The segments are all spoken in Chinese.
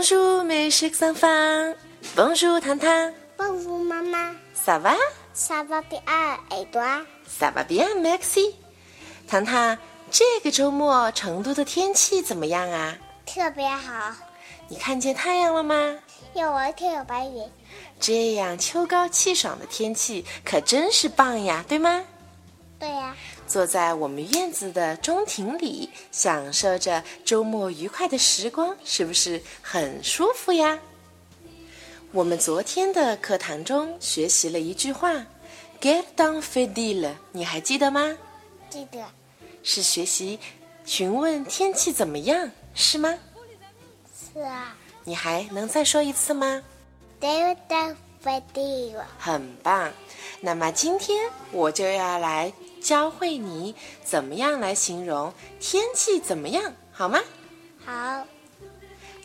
les chers enfants. Bonjour, Tantan. Bonjour maman. Ça va? Ça va bien et toi? Ça va bien, merci. 糖糖，这个周末成都的天气怎么样啊？特别好，你看见太阳了吗？有我天有白云。这样秋高气爽的天气可真是棒呀，对吗？对呀、坐在我们院子的中庭里，享受着周末愉快的时光，是不是很舒服呀？我们昨天的课堂中学习了一句话 “get down f i d i l 你还记得吗？记得是学习询问天气怎么样，是吗？是啊。你还能再说一次吗？“get？David d f i 很棒。那么今天我就要来教会你怎么样来形容天气怎么样，好吗？好，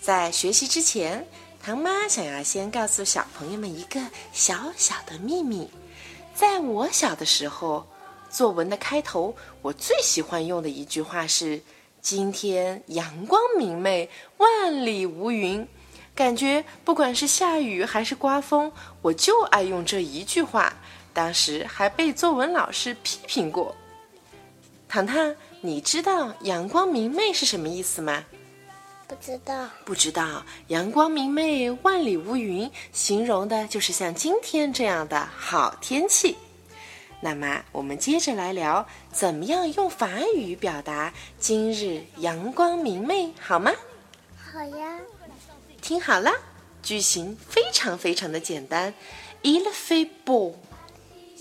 在学习之前，唐妈想要先告诉小朋友们一个小小的秘密。在我小的时候，作文的开头，我最喜欢用的一句话是：“今天阳光明媚，万里无云。”感觉不管是下雨还是刮风，我就爱用这一句话。当时还被作文老师批评过。糖糖，你知道“阳光明媚”是什么意思吗？不知道。不知道，阳光明媚，万里无云，形容的就是像今天这样的好天气。那么，我们接着来聊，怎么样用法语表达今日阳光明媚，好吗？好呀。听好了，句型非常非常的简单，Il fait beau，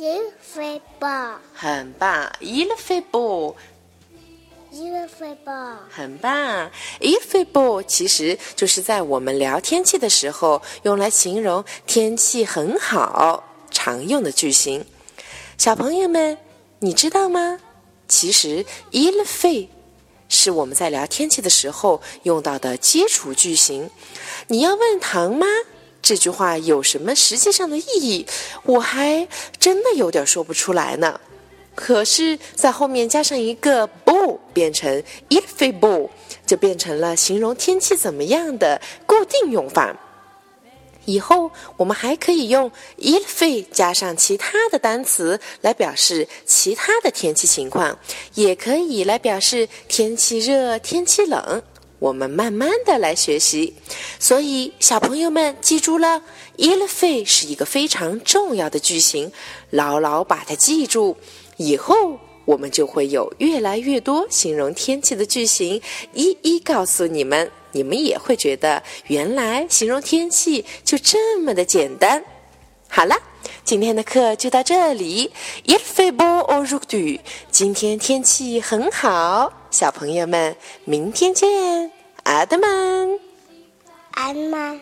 Il fait beau. 很棒，Il fait beau。Il fait beau. 很棒 i f a b l e 其实就是在我们聊天气的时候用来形容天气很好常用的句型。小朋友们，你知道吗？其实 il fait 是我们在聊天气的时候用到的基础句型。你要问唐妈这句话有什么实际上的意义，我还真的有点说不出来呢。可是，在后面加上一个不变成 “ifable”，就变成了形容天气怎么样的固定用法。以后我们还可以用 il fait 加上其他的单词来表示其他的天气情况，也可以来表示天气热、天气冷。我们慢慢的来学习，所以小朋友们记住了，elephant 是一个非常重要的句型，牢牢把它记住。以后我们就会有越来越多形容天气的句型，一一告诉你们，你们也会觉得原来形容天气就这么的简单。好了，今天的课就到这里。Il fait beau aujourd'hui，今天天气很好，小朋友们，明天见，阿德曼。安吗？